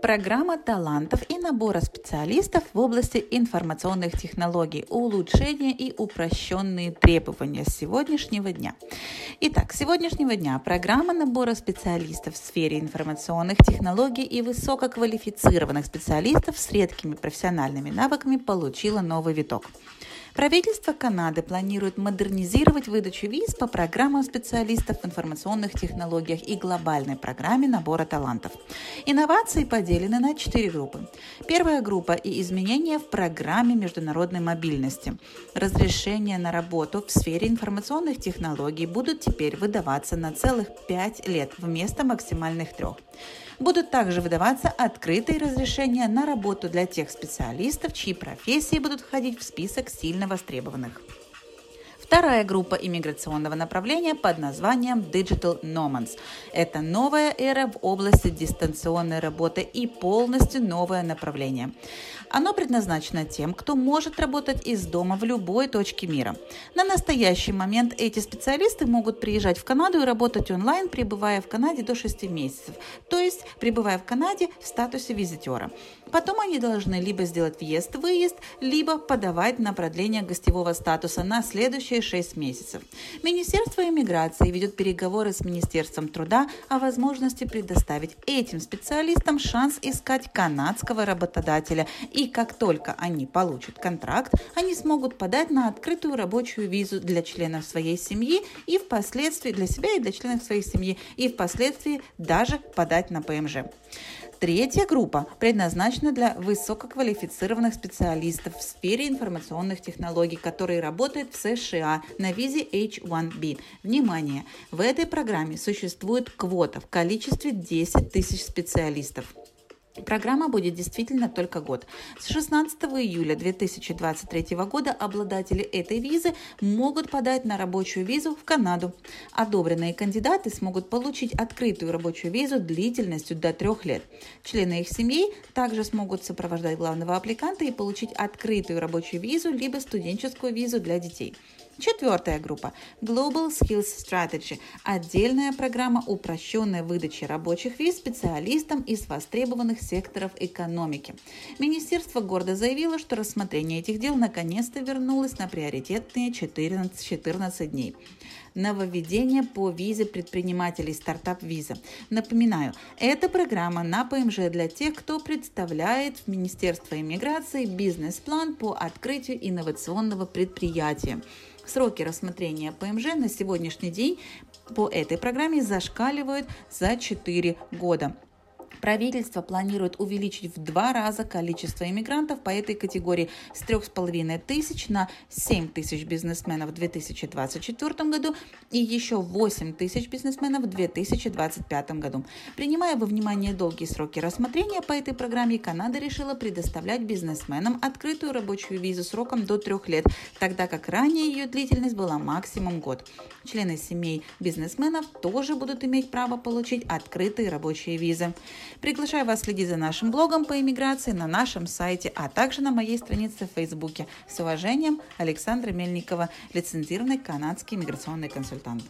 Программа талантов и набора специалистов в области информационных технологий, улучшения и упрощенные требования с сегодняшнего дня. Итак, с сегодняшнего дня программа набора специалистов в сфере информационных технологий и высококвалифицированных специалистов с редкими профессиональными навыками получила новый виток. Правительство Канады планирует модернизировать выдачу виз по программам специалистов в информационных технологиях и глобальной программе набора талантов. Инновации поделены на четыре группы. Первая группа и изменения в программе международной мобильности. Разрешения на работу в сфере информационных технологий будут теперь выдаваться на целых пять лет вместо максимальных трех. Будут также выдаваться открытые разрешения на работу для тех специалистов, чьи профессии будут входить в список сильно востребованных. Вторая группа иммиграционного направления под названием Digital Nomads. Это новая эра в области дистанционной работы и полностью новое направление. Оно предназначено тем, кто может работать из дома в любой точке мира. На настоящий момент эти специалисты могут приезжать в Канаду и работать онлайн, пребывая в Канаде до 6 месяцев, то есть пребывая в Канаде в статусе визитера. Потом они должны либо сделать въезд-выезд, либо подавать на продление гостевого статуса на следующие 6 месяцев. Министерство иммиграции ведет переговоры с Министерством труда о возможности предоставить этим специалистам шанс искать канадского работодателя и как только они получат контракт, они смогут подать на открытую рабочую визу для членов своей семьи и впоследствии для себя и для членов своей семьи и впоследствии даже подать на ПМЖ. Третья группа предназначена для высококвалифицированных специалистов в сфере информационных технологий, которые работают в США на визе H1B. Внимание! В этой программе существует квота в количестве 10 тысяч специалистов. Программа будет действительно только год. С 16 июля 2023 года обладатели этой визы могут подать на рабочую визу в Канаду. Одобренные кандидаты смогут получить открытую рабочую визу длительностью до трех лет. Члены их семей также смогут сопровождать главного аппликанта и получить открытую рабочую визу либо студенческую визу для детей. Четвертая группа – Global Skills Strategy – отдельная программа упрощенной выдачи рабочих виз специалистам из востребованных секторов экономики. Министерство гордо заявило, что рассмотрение этих дел наконец-то вернулось на приоритетные 14, 14 дней нововведение по визе предпринимателей стартап-виза. Напоминаю, эта программа на ПМЖ для тех, кто представляет в Министерство иммиграции бизнес-план по открытию инновационного предприятия. Сроки рассмотрения ПМЖ на сегодняшний день по этой программе зашкаливают за 4 года. Правительство планирует увеличить в два раза количество иммигрантов по этой категории с 3,5 тысяч на 7 тысяч бизнесменов в 2024 году и еще 8 тысяч бизнесменов в 2025 году. Принимая во внимание долгие сроки рассмотрения по этой программе, Канада решила предоставлять бизнесменам открытую рабочую визу сроком до трех лет, тогда как ранее ее длительность была максимум год. Члены семей бизнесменов тоже будут иметь право получить открытые рабочие визы. Приглашаю вас следить за нашим блогом по иммиграции на нашем сайте, а также на моей странице в Фейсбуке. С уважением, Александра Мельникова, лицензированный канадский иммиграционный консультант.